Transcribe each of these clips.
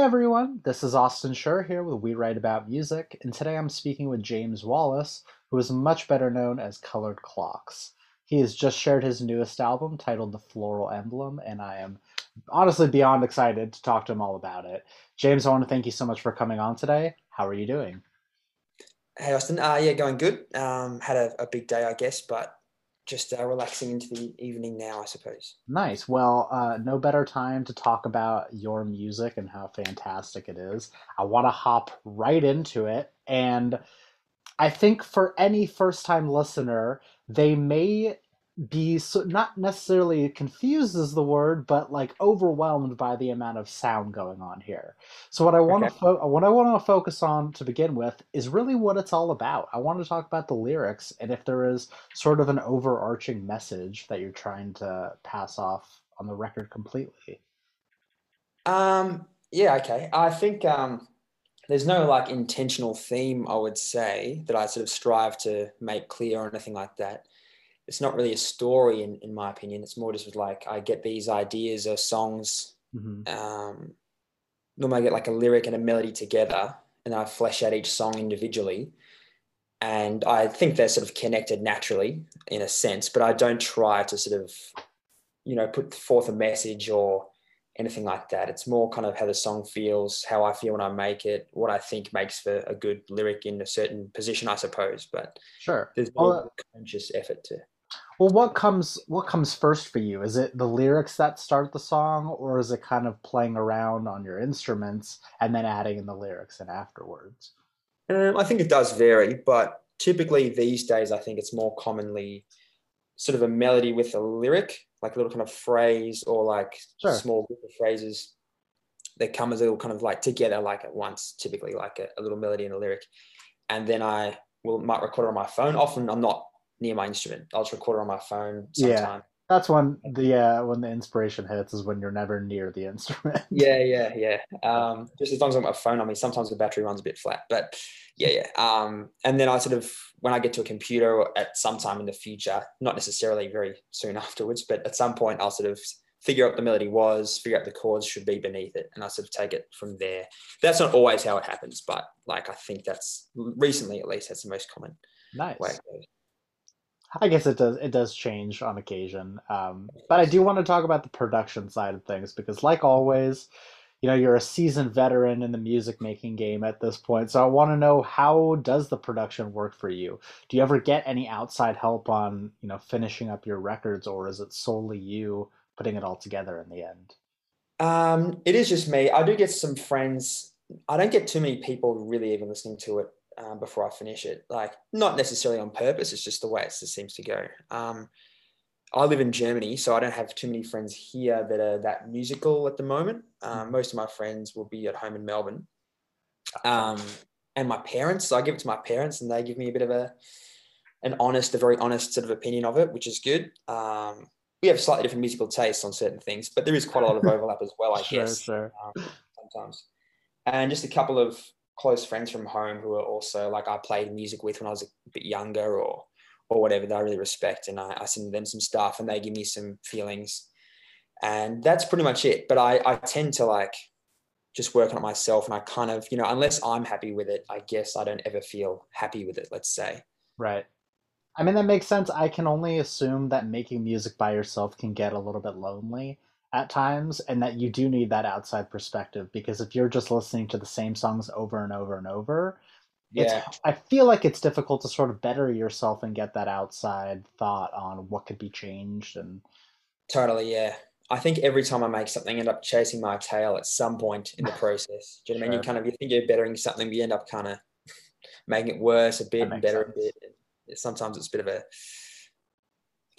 everyone, this is Austin Schur here with We Write About Music, and today I'm speaking with James Wallace, who is much better known as Coloured Clocks. He has just shared his newest album titled The Floral Emblem, and I am honestly beyond excited to talk to him all about it. James, I want to thank you so much for coming on today. How are you doing? Hey, Austin. Uh, yeah, going good. Um, had a, a big day, I guess, but just uh, relaxing into the evening now, I suppose. Nice. Well, uh, no better time to talk about your music and how fantastic it is. I want to hop right into it. And I think for any first time listener, they may be so, not necessarily confused is the word, but like overwhelmed by the amount of sound going on here. So what I want okay. to fo- what I want to focus on to begin with is really what it's all about. I want to talk about the lyrics and if there is sort of an overarching message that you're trying to pass off on the record completely. Um. Yeah. Okay. I think um, there's no like intentional theme. I would say that I sort of strive to make clear or anything like that it's not really a story in, in my opinion. It's more just like I get these ideas or songs. Mm-hmm. Um, normally I get like a lyric and a melody together and I flesh out each song individually. And I think they're sort of connected naturally in a sense, but I don't try to sort of, you know, put forth a message or anything like that. It's more kind of how the song feels, how I feel when I make it, what I think makes for a good lyric in a certain position, I suppose. But sure, there's no well, conscious effort to well, what comes what comes first for you? Is it the lyrics that start the song, or is it kind of playing around on your instruments and then adding in the lyrics and afterwards? Um, I think it does vary, but typically these days, I think it's more commonly sort of a melody with a lyric, like a little kind of phrase or like sure. small group of phrases that come as a little kind of like together, like at once, typically like a, a little melody and a lyric. And then I will might record it on my phone. Often I'm not near my instrument. I'll just record it on my phone sometime. Yeah. That's when the uh, when the inspiration hits is when you're never near the instrument. yeah, yeah, yeah. Um, just as long as I've got my phone on me, sometimes the battery runs a bit flat, but yeah, yeah. Um, and then I sort of when I get to a computer at some time in the future, not necessarily very soon afterwards, but at some point I'll sort of figure out what the melody was, figure out the chords should be beneath it, and I sort of take it from there. That's not always how it happens, but like I think that's recently at least that's the most common nice. way. I guess it does it does change on occasion, um, but I do want to talk about the production side of things because, like always, you know you're a seasoned veteran in the music making game at this point. So I want to know how does the production work for you? Do you ever get any outside help on you know finishing up your records, or is it solely you putting it all together in the end? Um, it is just me. I do get some friends. I don't get too many people really even listening to it um, before I finish it. Like not necessarily on purpose. It's just the way it just seems to go. Um, I live in Germany, so I don't have too many friends here that are that musical at the moment. Um, mm-hmm. most of my friends will be at home in Melbourne. Um, and my parents, so I give it to my parents, and they give me a bit of a an honest, a very honest sort of opinion of it, which is good. Um, we have slightly different musical tastes on certain things, but there is quite a lot of overlap as well, I sure, guess. Sure. Um, sometimes, and just a couple of close friends from home who are also like I played music with when I was a bit younger or or whatever that I really respect and I, I send them some stuff and they give me some feelings. And that's pretty much it. But I, I tend to like just work on it myself and I kind of you know unless I'm happy with it I guess I don't ever feel happy with it let's say. Right. I mean that makes sense. I can only assume that making music by yourself can get a little bit lonely at times and that you do need that outside perspective because if you're just listening to the same songs over and over and over yeah. I feel like it's difficult to sort of better yourself and get that outside thought on what could be changed and totally yeah. I think every time i make something I end up chasing my tail at some point in the process. Do you know what i mean? You kind of you think you're bettering something but you end up kind of making it worse a bit and better sense. a bit. Sometimes it's a bit of a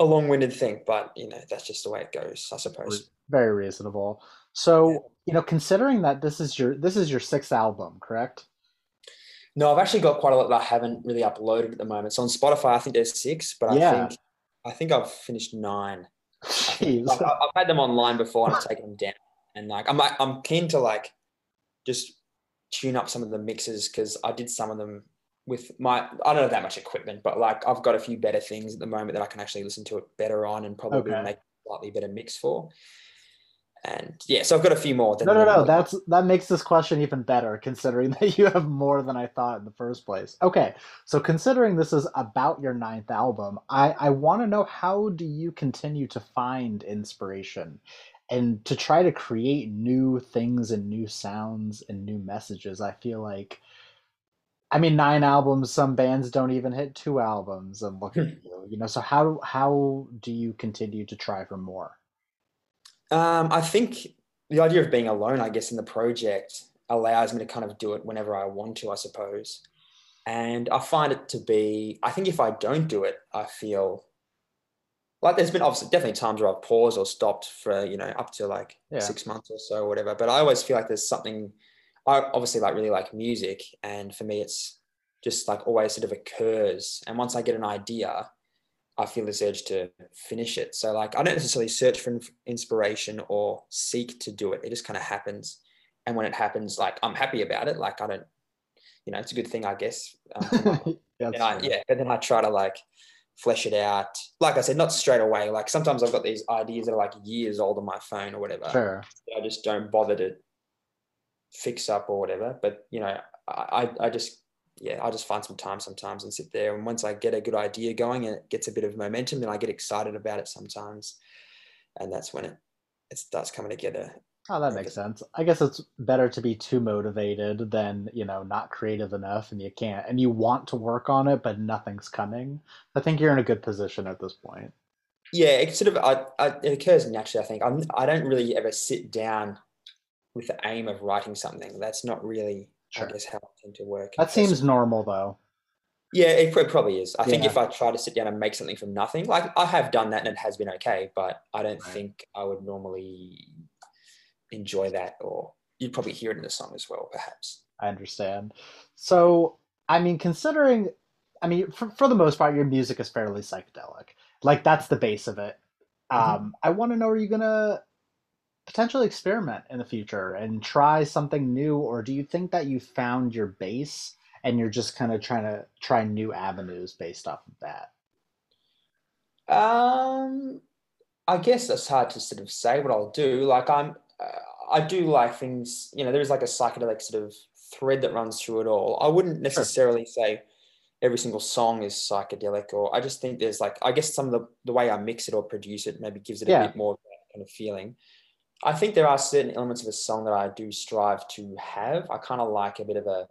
a long-winded thing, but you know that's just the way it goes, I suppose. Very reasonable. So yeah. you know, considering that this is your this is your sixth album, correct? No, I've actually got quite a lot that I haven't really uploaded at the moment. So on Spotify, I think there's six, but yeah. I think I think I've finished nine. Jeez. I've, I've had them online before and I've taken them down. And like I'm I'm keen to like just tune up some of the mixes because I did some of them with my I don't have that much equipment, but like I've got a few better things at the moment that I can actually listen to it better on and probably okay. make slightly better mix for. And yeah, so I've got a few more. No, no, no. That's that makes this question even better, considering that you have more than I thought in the first place. Okay, so considering this is about your ninth album, I I want to know how do you continue to find inspiration and to try to create new things and new sounds and new messages. I feel like. I mean, nine albums. Some bands don't even hit two albums, and look at you. You know, so how how do you continue to try for more? Um, I think the idea of being alone, I guess, in the project allows me to kind of do it whenever I want to, I suppose. And I find it to be, I think if I don't do it, I feel like there's been obviously definitely times where I've paused or stopped for, you know, up to like yeah. six months or so or whatever. But I always feel like there's something, I obviously like really like music. And for me, it's just like always sort of occurs. And once I get an idea, I feel this urge to finish it. So like I don't necessarily search for inspiration or seek to do it. It just kind of happens. And when it happens, like I'm happy about it. Like I don't, you know, it's a good thing, I guess. Um, I, yeah, but then I try to like flesh it out. Like I said, not straight away. Like sometimes I've got these ideas that are like years old on my phone or whatever. Sure. I just don't bother to fix up or whatever. But you know, I I just yeah, I just find some time sometimes and sit there. And once I get a good idea going and it gets a bit of momentum, then I get excited about it sometimes. And that's when it, it starts coming together. Oh, that makes sense. I guess it's better to be too motivated than, you know, not creative enough and you can't, and you want to work on it, but nothing's coming. I think you're in a good position at this point. Yeah, it sort of, I, I, it occurs naturally, I think. I'm, I don't really ever sit down with the aim of writing something. That's not really sure. I guess how I tend to work. That seems normal though. Yeah, it probably is. I yeah. think if I try to sit down and make something from nothing, like I have done that and it has been okay, but I don't right. think I would normally enjoy that or you'd probably hear it in the song as well, perhaps. I understand. So, I mean, considering, I mean, for, for the most part, your music is fairly psychedelic. Like, that's the base of it. Mm-hmm. Um, I want to know, are you going to potentially experiment in the future and try something new or do you think that you found your base and you're just kind of trying to try new avenues based off of that um i guess that's hard to sort of say what i'll do like i'm uh, i do like things you know there's like a psychedelic sort of thread that runs through it all i wouldn't necessarily sure. say every single song is psychedelic or i just think there's like i guess some of the, the way i mix it or produce it maybe gives it a yeah. bit more of that kind of feeling I think there are certain elements of a song that I do strive to have. I kind of like a bit of a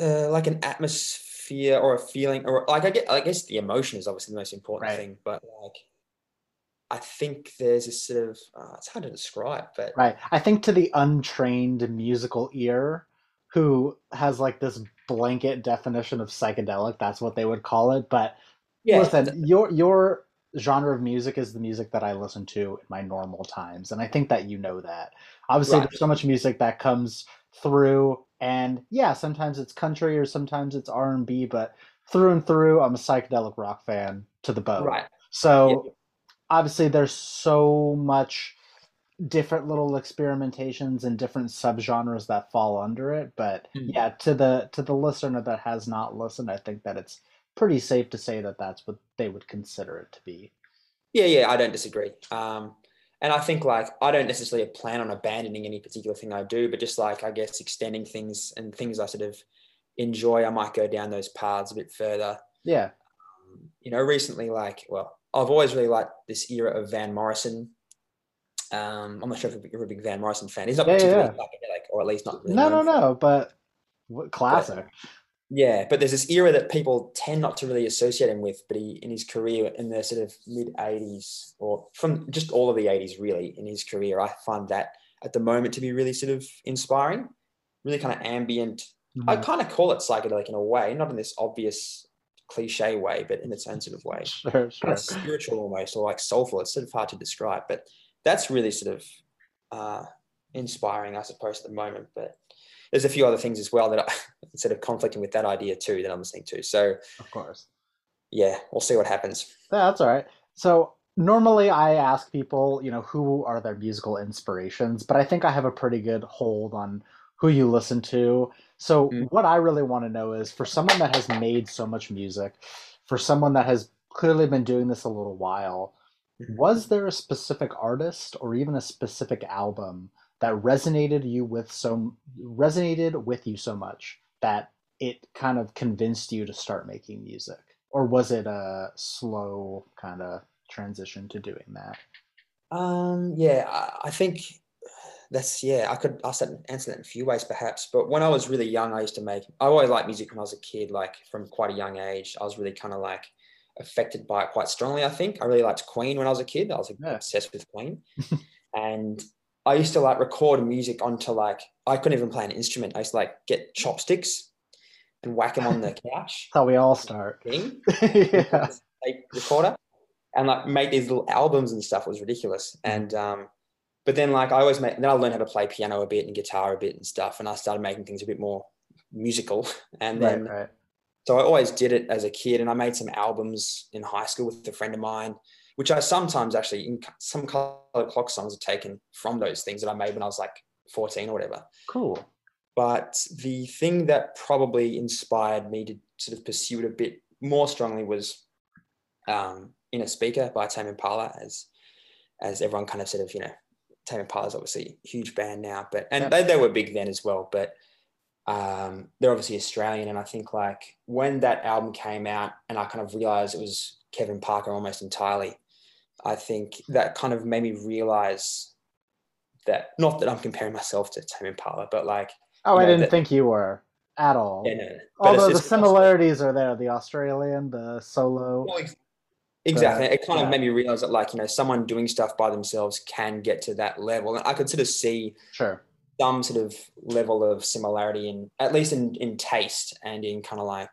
uh, like an atmosphere or a feeling, or like I get. I guess the emotion is obviously the most important right. thing, but like I think there's a sort of uh, it's hard to describe, but right. I think to the untrained musical ear, who has like this blanket definition of psychedelic, that's what they would call it. But yeah, listen, your your genre of music is the music that I listen to in my normal times, and I think that you know that. Obviously, right. there's so much music that comes through, and yeah, sometimes it's country or sometimes it's R and B, but through and through, I'm a psychedelic rock fan to the bone. Right. So yeah. obviously, there's so much different little experimentations and different subgenres that fall under it but mm-hmm. yeah to the to the listener that has not listened i think that it's pretty safe to say that that's what they would consider it to be. Yeah, yeah, I don't disagree. Um, and I think like I don't necessarily plan on abandoning any particular thing I do, but just like I guess extending things and things I sort of enjoy, I might go down those paths a bit further. Yeah. Um, you know, recently, like, well, I've always really liked this era of Van Morrison. Um, I'm not sure if you're a big Van Morrison fan. He's not yeah, particularly yeah. psychedelic, or at least not. Really no, no, no. But classic. But, yeah, but there's this era that people tend not to really associate him with. But he, in his career, in the sort of mid '80s, or from just all of the '80s, really, in his career, I find that at the moment to be really sort of inspiring, really kind of ambient. Mm-hmm. I kind of call it psychedelic in a way, not in this obvious cliche way, but in its own sort of way, sure, sure. Spiritual almost, or like soulful. It's sort of hard to describe, but that's really sort of uh, inspiring, I suppose, at the moment. But there's a few other things as well that I, instead of conflicting with that idea too that I'm listening to. So of course, yeah, we'll see what happens. Yeah, that's all right. So normally I ask people, you know, who are their musical inspirations, but I think I have a pretty good hold on who you listen to. So mm. what I really want to know is for someone that has made so much music, for someone that has clearly been doing this a little while, Mhm. Was there a specific artist or even a specific album that resonated you with so resonated with you so much that it kind of convinced you to start making music? Or was it a slow kind of transition to doing that? Um, yeah, I, I think that's yeah. I could ask that answer that in a few ways, perhaps. But when I was really young, I used to make. I always liked music when I was a kid. Like from quite a young age, I was really kind of like affected by it quite strongly. I think I really liked Queen when I was a kid. I was like, Yeah. obsessed with Queen, and I used to like record music onto like I couldn't even play an instrument. I used to like get chopsticks and whack them on the couch. How we all start. Thing yeah. tape recorder and like make these little albums and stuff It was ridiculous. Mm-hmm. And um, but then like I always made then I learned how to play piano a bit and guitar a bit and stuff, and I started making things a bit more musical. And Right, then right. So I always did it as a kid, and I made some albums in high school with a friend of mine, which I sometimes actually in some Coloured Clock songs are taken from those things that I made when I was like 14 or whatever. Cool. But the thing that probably inspired me to sort of pursue it a bit more strongly was um, Innerspeaker by Tame Impala, as as everyone kind of sort of you know, Tame Impala is obviously a huge band now, but and they, they were big then as well. But um, they're obviously Australian, and I think like when that album came out, and I kind of realized it was Kevin Parker almost entirely. I think that kind of made me realize that not that I'm comparing myself to Tame Impala, but like Oh, I Yeah, didn't that- think you were at all. yeah, no, no. Although the similarities are there, the Australian, the solo. Well, ex- Exactly. It kind yeah. of made me realize that, like, you know, someone doing stuff by themselves can get to that level. And I could sort of see Sure. Some sort of level of similarity in, at least in, in taste and in kind of like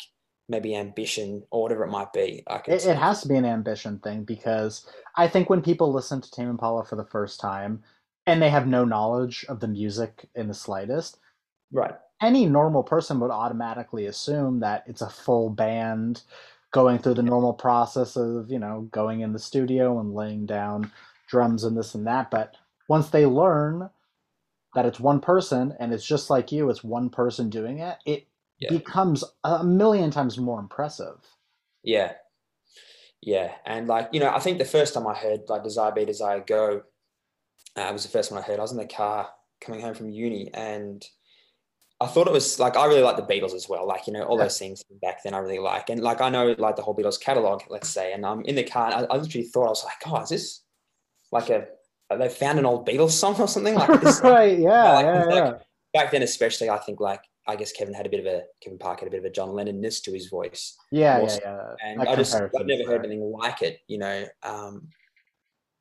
maybe ambition or whatever it might be. I It, it has to be an ambition thing because I think when people listen to Tame Impala for the first time and they have no knowledge of the music in the slightest, right. any normal person would automatically assume that it's a full band going through the normal process of, you know, going in the studio and laying down drums and this and that. But once they learn that it's one person and it's just like you, it's one person doing it, it Yeah. becomes a million times more impressive. Yeah. Yeah. And like, you know, I think the first time I heard like Desire Be, Desire Go, uh, it was the first one I heard. I was in the car coming home from uni and I thought it was like, I really like the Beatles as well. Like, you know, all Yeah. those things back then I really like. And like, I know like the whole Beatles catalog, let's say, and I'm in the car and I, I literally thought, I was like, oh, is this like a, they found an old Beatles song or something like this? right, yeah, like, yeah, yeah. like- back then, especially, I think like, I guess Kevin had a bit of a, Kevin Park had a bit of a John Lennon-ness to his voice Yeah, yeah, yeah. and That I just I've never heard there. anything like it, you know. Um,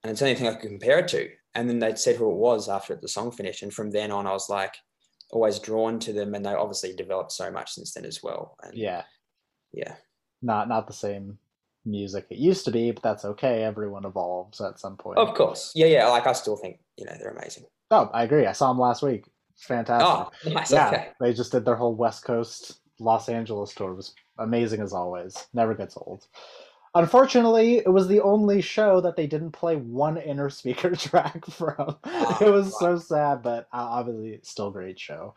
and it's the only thing I could compare it to. And then they'd said who it was after the song finished, and from then on, I was like always drawn to them, and they obviously developed so much since then as well. And Yeah, yeah, not not the same music it used to be, but that's okay. Everyone evolves at some point. of course, yeah, yeah. Like I still think you know they're amazing. Oh, I agree. I saw them last week. Fantastic. Oh, nice. yeah, Okay. they just did their whole West Coast Los Angeles tour. It was amazing as always. Never gets old. Unfortunately, it was the only show that they didn't play one inner speaker track from. Ah, it was so sad, but uh, obviously still great show.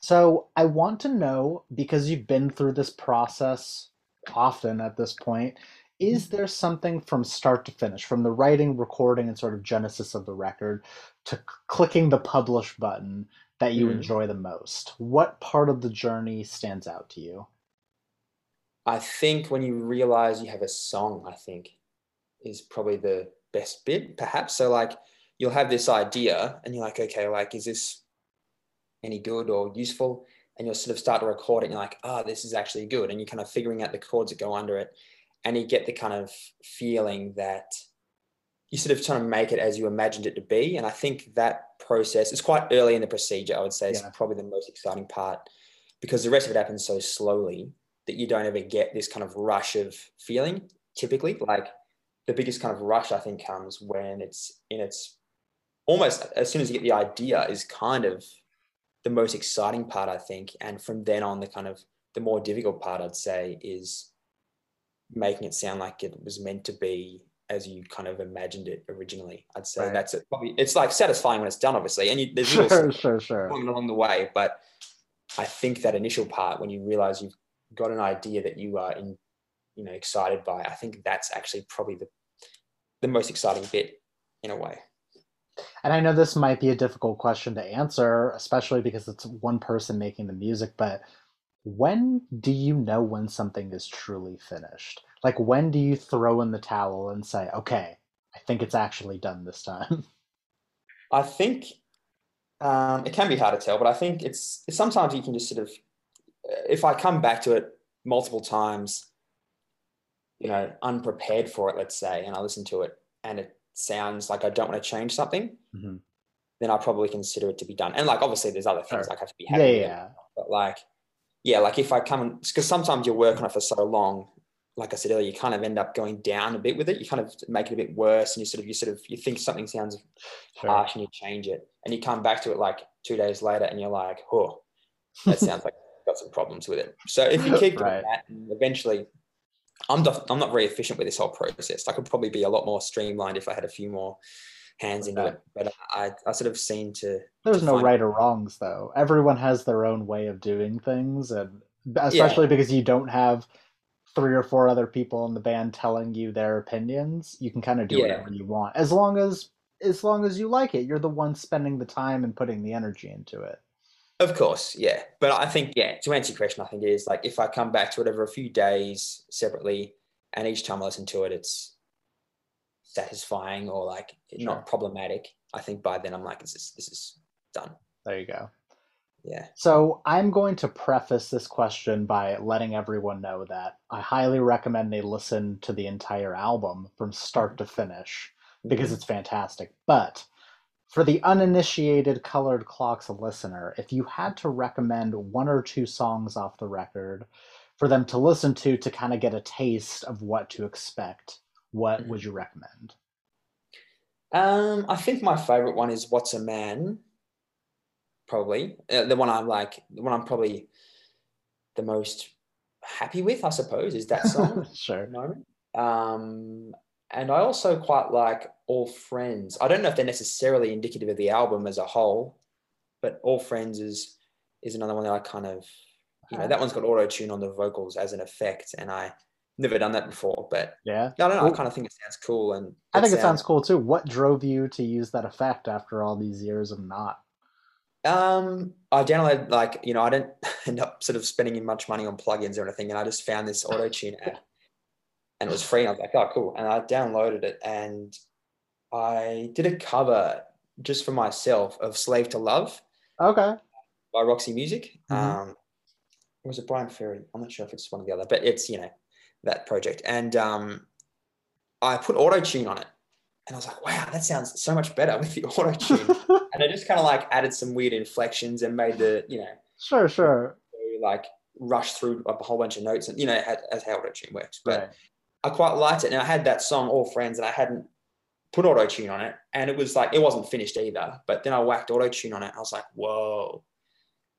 So I want to know because you've been through this process often at this point. Is there something from start to finish, from the writing, recording, and sort of genesis of the record to c- clicking the publish button that you Mhm. enjoy the most? What part of the journey stands out to you? I think when you realize you have a song, I think is probably the best bit, perhaps. So like you'll have this idea and you're like, okay, like, is this any good or useful? And you'll sort of start to record it and you're like, oh, this is actually good. And you're kind of figuring out the chords that go under it. And you get the kind of feeling that you sort of trying to make it as you imagined it to be. And I think that process is quite early in the procedure, I would say, is Yeah. probably the most exciting part because the rest of it happens so slowly that you don't ever get this kind of rush of feeling typically. Like the biggest kind of rush, I think, comes when it's in its almost as soon as you get the idea, is kind of the most exciting part, I think. And from then on, the kind of the more difficult part, I'd say, is making it sound like it was meant to be as you kind of imagined it originally. I'd say Right. that's it. Probably it's like satisfying when it's done, obviously, and you, there's Sure, sure, sure. going along the way. But I think that initial part, when you realize you've got an idea that you are in, you know, excited by, I think that's actually probably the the most exciting bit in a way. And I know this might be a difficult question to answer, especially because it's one person making the music, but when do you know when something is truly finished? Like, when do you throw in the towel and say, okay, I think it's actually done this time? I think um, it can be hard to tell, but I think it's, it's sometimes you can just sort of, if I come back to it multiple times, you know, unprepared for it, let's say, and I listen to it and it sounds like I don't want to change something, mm-hmm. then I probably consider it to be done. And like, obviously, there's other things sure. like I have to be happy. Yeah, yeah. But like, yeah, like if I come and because sometimes you work on it for so long, like I said earlier, you kind of end up going down a bit with it. You kind of make it a bit worse, and you sort of you sort of you think something sounds sure. harsh, and you change it, and you come back to it like two days later, and you're like, oh, that sounds like got some problems with it. So if you keep doing right. that, eventually I'm not, I'm not very efficient with this whole process. I could probably be a lot more streamlined if I had a few more hands into it. But I, I sort of seem to. There's to no right or wrongs, though. Everyone has their own way of doing things, and especially yeah. because you don't have three or four other people in the band telling you their opinions, you can kind of do yeah. whatever you want as long as as long as you like it. You're the one spending the time and putting the energy into it. Of course, yeah. But I think, yeah, to answer your question, I think it is like if I come back to it over a few days separately, and each time I listen to it, it's satisfying or like sure. not problematic. I think by then I'm like, this is this is done. There you go. Yeah. So I'm going to preface this question by letting everyone know that I highly recommend they listen to the entire album from start to finish because mm-hmm. it's fantastic. But for the uninitiated Coloured Clocks listener, if you had to recommend one or two songs off the record for them to listen to to kind of get a taste of what to expect, what mm-hmm. would you recommend? Um, I think my favorite one is "What's a Man." Probably uh, the one I'm like, the one I'm probably the most happy with, I suppose, is that song. sure. Um, and I also quite like All Friends. I don't know if they're necessarily indicative of the album as a whole, but All Friends is is another one that I kind of, you know, that one's got auto tune on the vocals as an effect, and I never done that before. But yeah, I don't know. Well, I kind of think it sounds cool, and I think it sounds, sounds cool too. What drove you to use that effect after all these years of not? Um, I downloaded like you know I didn't end up sort of spending much money on plugins or anything, and I just found this auto tune app and it was free. And I was like, oh, cool. And I downloaded it and I did a cover just for myself of Slave to Love. Okay. By Roxy Music. Mm-hmm. Um, was it Bryan Ferry? I'm not sure if it's one or the other, but it's, you know, that project. And um, I put auto tune on it. And I was like, wow, that sounds so much better with the auto tune. and I just kind of like added some weird inflections and made the, you know, sure, sure, like rush through a whole bunch of notes and, you know, as, as how auto tune works. But right. I quite liked it. And I had that song, All Friends, and I hadn't put auto tune on it. And it was like, it wasn't finished either. But then I whacked auto tune on it. I was like, whoa.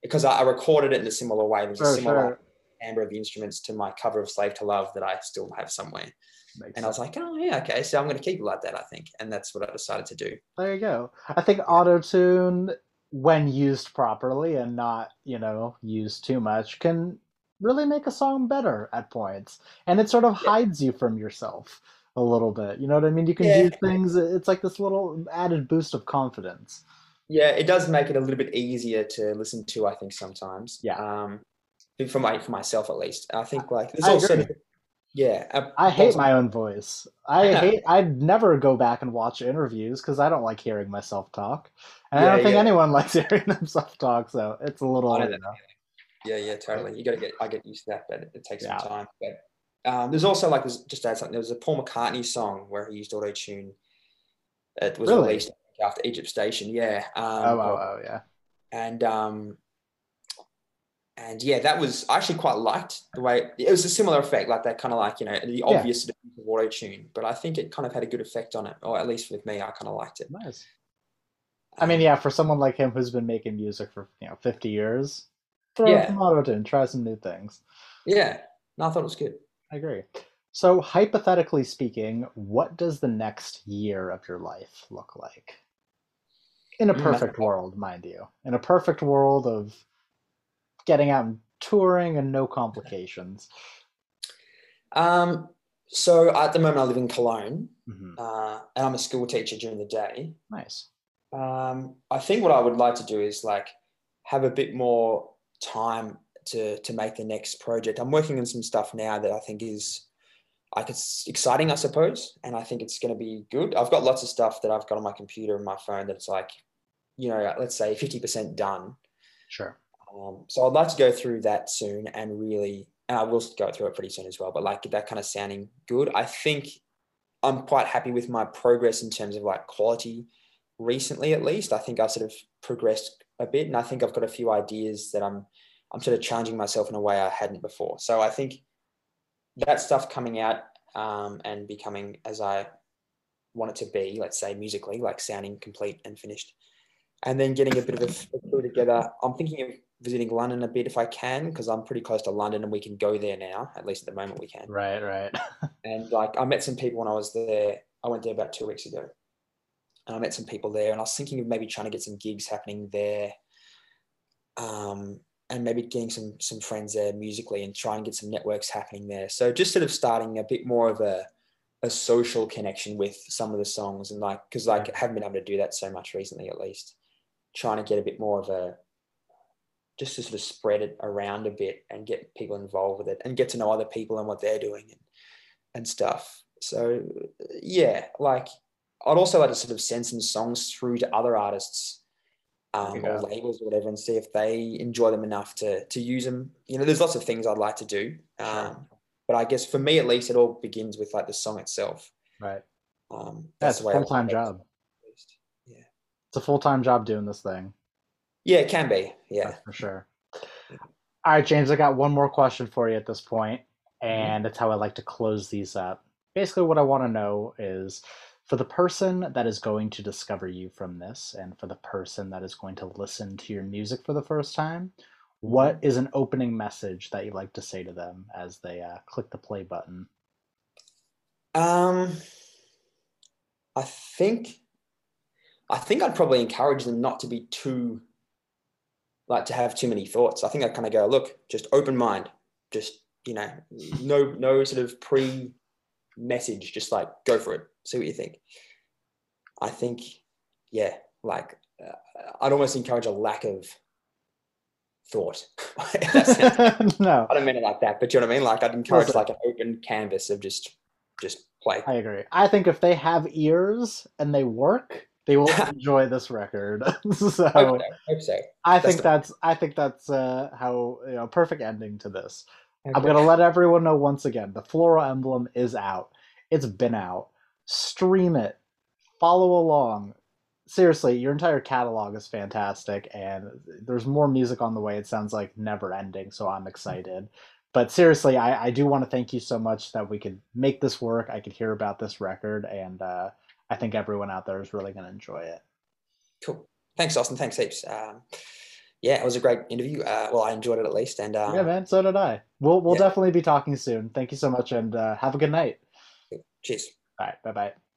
Because I, recorded it in a similar way. There's a oh, similar sure. timbre of the instruments to my cover of Slave to Love that I still have somewhere. Makes and sense. I was like, oh, yeah, okay. So I'm going to keep it like that, I think. And that's what I decided to do. There you go. I think auto tune, when used properly and not, you know, used too much, can really make a song better at points and it sort of yeah. hides you from yourself a little bit you know what i mean? You can yeah. do things it's like this little added boost of confidence. Yeah it does make it a little bit easier to listen to i think sometimes yeah. um for my for myself at least. I think like there's I also agree. yeah I, hate my own voice. I hate i'd never go back and watch interviews because i don't like hearing myself talk and yeah, i don't think anyone likes hearing themselves talk so it's a little yeah, yeah, totally. You got to get, I get used to that, but it, takes yeah. some time. But um, there's also like, there's, just add something. There was a Paul McCartney song where he used auto tune. It was really? released after Egypt Station. Yeah. Um, oh, oh, oh, yeah. And um, and yeah, that was I actually quite liked the way it was a similar effect, like that kind of like you know the obvious yeah. of auto tune, but I think it kind of had a good effect on it, or at least with me, I kind of liked it. Nice. I mean, yeah, for someone like him who's been making music for you know 50 years, throw yeah. some auto in, try some new things. Yeah, no, I thought it was good. I agree. So, hypothetically speaking, what does the next year of your life look like? In a mm, perfect world, mind you. In a perfect world of getting out and touring and no complications. Um, So at the moment, I live in Cologne, Mhm. uh, and I'm a school teacher during the day. Nice. Um, I think what I would like to do is like have a bit more time to to make the next project. I'm working on some stuff now that I think is like it's exciting, I suppose, and I think it's going to be good. I've got lots of stuff that I've got on my computer and my phone that's like, you know, let's say 50% done. Sure. Um, so I'd like to go through that soon and really, and I will go through it pretty soon as well. But like that kind of sounding good. I think I'm quite happy with my progress in terms of like quality recently, at least. I think I've sort of progressed a bit, and I think I've got a few ideas that I'm I'm sort of challenging myself in a way I hadn't before. So I think that stuff coming out um, and becoming as I want it to be, let's say musically, like sounding complete and finished, and then getting a bit of a, crew together. I'm thinking of visiting London a bit if I can, because I'm pretty close to London and we can go there now. At least at the moment we can. Right, right. And like I met some people when I was there. I went there about two weeks ago, and I met some people there. And I was thinking of maybe trying to get some gigs happening there, um, and maybe getting some some friends there musically, and try and get some networks happening there. So just sort of starting a bit more of a a social connection with some of the songs, and like because like I haven't been able to do that so much recently, at least trying to get a bit more of a just to sort of spread it around a bit and get people involved with it and get to know other people and what they're doing and, and stuff. So yeah, like I'd also like to sort of send some songs through to other artists um, Yeah. or labels or whatever and see if they enjoy them enough to to use them. You know, there's lots of things I'd like to do. Um, but I guess for me at least, it all begins with like the song itself. right. Um, Yeah, it's a full time at it, job. Yeah, It's a full time job doing this thing. yeah, it can be. Yeah. That's for sure. All right, James, I got one more question for you at this point, and that's how I like to close these up. Basically, what I want to know is for the person that is going to discover you from this, and for the person that is going to listen to your music for the first time, what is an opening message that you'd like to say to them as they uh, click the play button? Um, I think, I think I'd probably encourage them not to be too, like to have too many thoughts. I think I'd kind of go, look, just open mind, just you know, no, no sort of pre message, just like go for it, see what you think. I think, yeah, like uh, I'd almost encourage a lack of thought. If that sounds- no, I don't mean it like that, but you know what I mean. Like I'd encourage Listen. like an open canvas of just, just play. I agree. I think if they have ears and they work, they will enjoy this record. so Hope so. Hope so. I That's think the- that's I think that's uh, how you know perfect ending to this. I'm gonna let everyone know once again. The floral emblem is out. It's been out. Stream it. Follow along. Seriously, your entire catalog is fantastic, and there's more music on the way. It sounds like never ending, so I'm excited. But seriously, I, I do want to thank you so much that we could make this work. I could hear about this record, and uh, I think everyone out there is really going to enjoy it. Cool. Thanks, Austin. Thanks heaps. Um, yeah, it was a great interview. Uh, well, I enjoyed it at least. And um, yeah, man. So did I. We'll we'll yeah. definitely be talking soon. Thank you so much, and uh, have a good night. cheers. All right. Bye bye.